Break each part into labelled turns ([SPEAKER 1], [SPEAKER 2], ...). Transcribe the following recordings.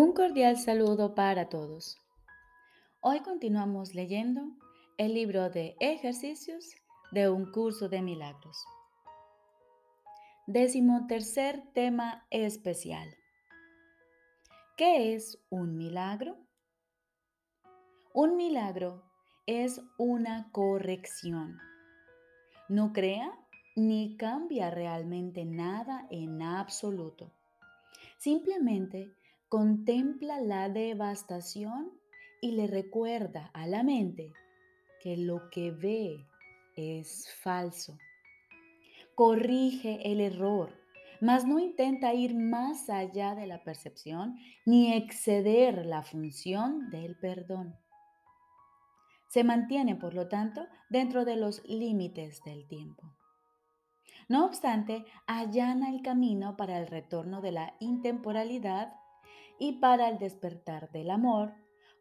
[SPEAKER 1] Un cordial saludo para todos. Hoy continuamos leyendo el libro de ejercicios de un curso de milagros. Décimo tercer tema especial. ¿Qué es un milagro? Un milagro es una corrección. No crea ni cambia realmente nada en absoluto. Simplemente contempla la devastación y le recuerda a la mente que lo que ve es falso. Corrige el error, mas no intenta ir más allá de la percepción ni exceder la función del perdón. Se mantiene, por lo tanto, dentro de los límites del tiempo. No obstante, allana el camino para el retorno de la intemporalidad y para el despertar del amor,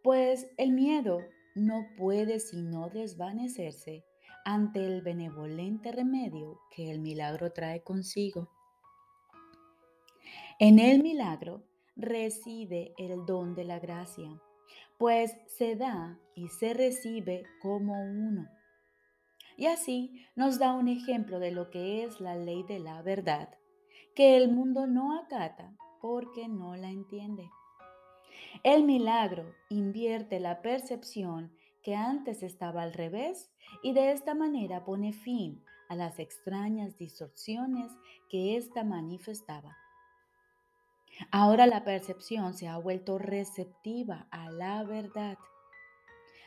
[SPEAKER 1] pues el miedo no puede sino desvanecerse ante el benevolente remedio que el milagro trae consigo. En el milagro reside el don de la gracia, pues se da y se recibe como uno. Y así nos da un ejemplo de lo que es la ley de la verdad, que el mundo no acata porque no la entiende. El milagro invierte la percepción que antes estaba al revés y de esta manera pone fin a las extrañas distorsiones que ésta manifestaba. Ahora la percepción se ha vuelto receptiva a la verdad.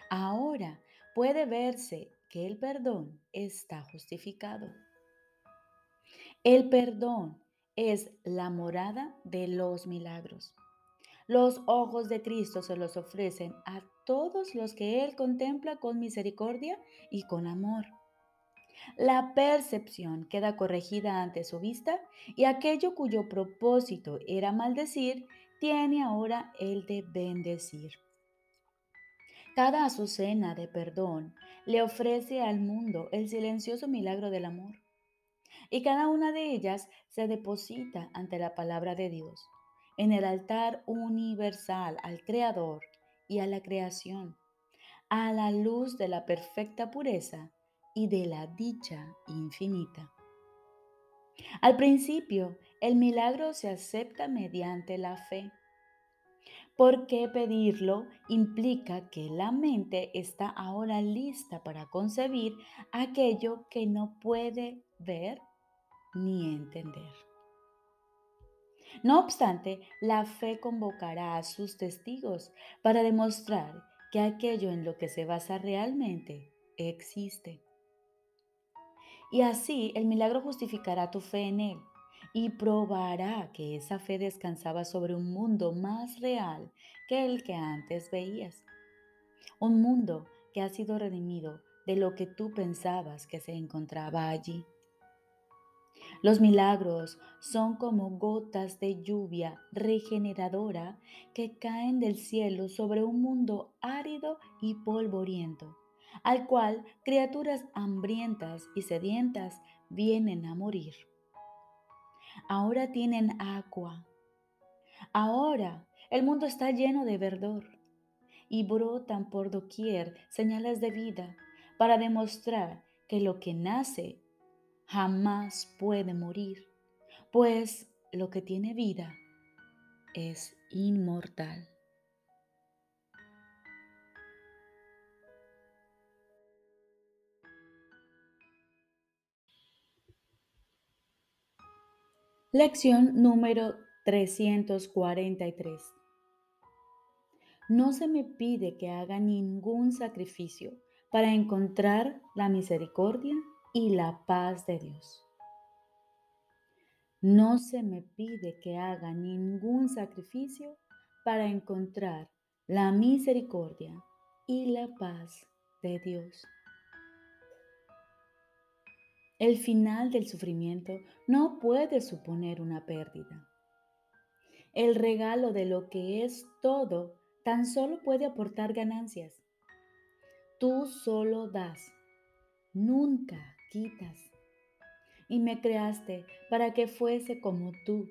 [SPEAKER 1] Ahora puede verse que el perdón está justificado. El perdón es la morada de los milagros. Los ojos de Cristo se los ofrecen a todos los que Él contempla con misericordia y con amor. La percepción queda corregida ante su vista y aquello cuyo propósito era maldecir tiene ahora el de bendecir. Cada azucena de perdón le ofrece al mundo el silencioso milagro del amor y cada una de ellas se deposita ante la palabra de Dios, en el altar universal al Creador y a la creación, a la luz de la perfecta pureza y de la dicha infinita. Al principio, el milagro se acepta mediante la fe, porque pedirlo implica que la mente está ahora lista para concebir aquello que no puede ver ni entender. No obstante, la fe convocará a sus testigos para demostrar que aquello en lo que se basa realmente existe. Y así el milagro justificará tu fe en él y probará que esa fe descansaba sobre un mundo más real que el que antes veías. Un mundo que ha sido redimido de lo que tú pensabas que se encontraba allí. Los milagros son como gotas de lluvia regeneradora que caen del cielo sobre un mundo árido y polvoriento, al cual criaturas hambrientas y sedientas vienen a morir. Ahora tienen agua. Ahora el mundo está lleno de verdor y brotan por doquier señales de vida para demostrar que lo que nace jamás puede morir, pues lo que tiene vida es inmortal. Lección número 343. No se me pide que haga ningún sacrificio para encontrar la misericordia y la paz de Dios. No se me pide que haga ningún sacrificio para encontrar la misericordia y la paz de Dios. El final del sufrimiento no puede suponer una pérdida. El regalo de lo que es todo tan solo puede aportar ganancias. Tú solo das, nunca Y me creaste para que fuese como tú,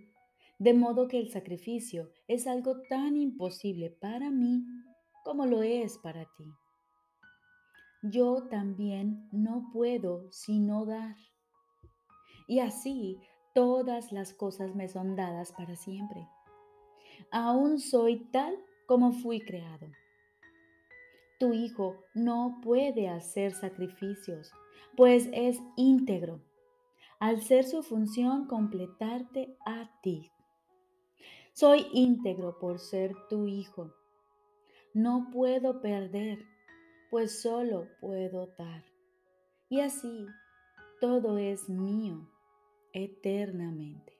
[SPEAKER 1] De modo que el sacrificio es algo tan imposible para mí como lo es para ti. Yo también no puedo sino dar. Y así todas las cosas me son dadas para siempre. Aún soy tal como fui creado. Tu hijo no puede hacer sacrificios, pues es íntegro, al ser su función completarte a ti. Soy íntegro por ser tu hijo. No puedo perder, pues solo puedo dar. Y así todo es mío eternamente.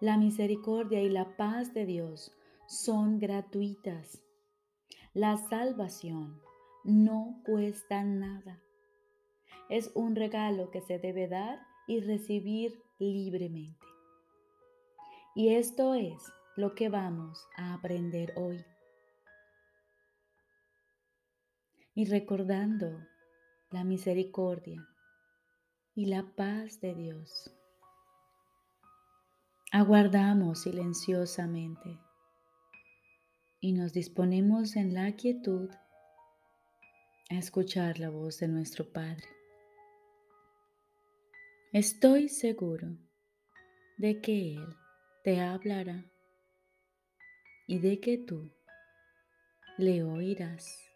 [SPEAKER 1] La misericordia y la paz de Dios son gratuitas. La salvación no cuesta nada. Es un regalo que se debe dar y recibir libremente. Y esto es lo que vamos a aprender hoy. Y recordando la misericordia y la paz de Dios aguardamos silenciosamente y nos disponemos en la quietud a escuchar la voz de nuestro Padre. Estoy seguro de que Él te hablará y de que tú le oirás.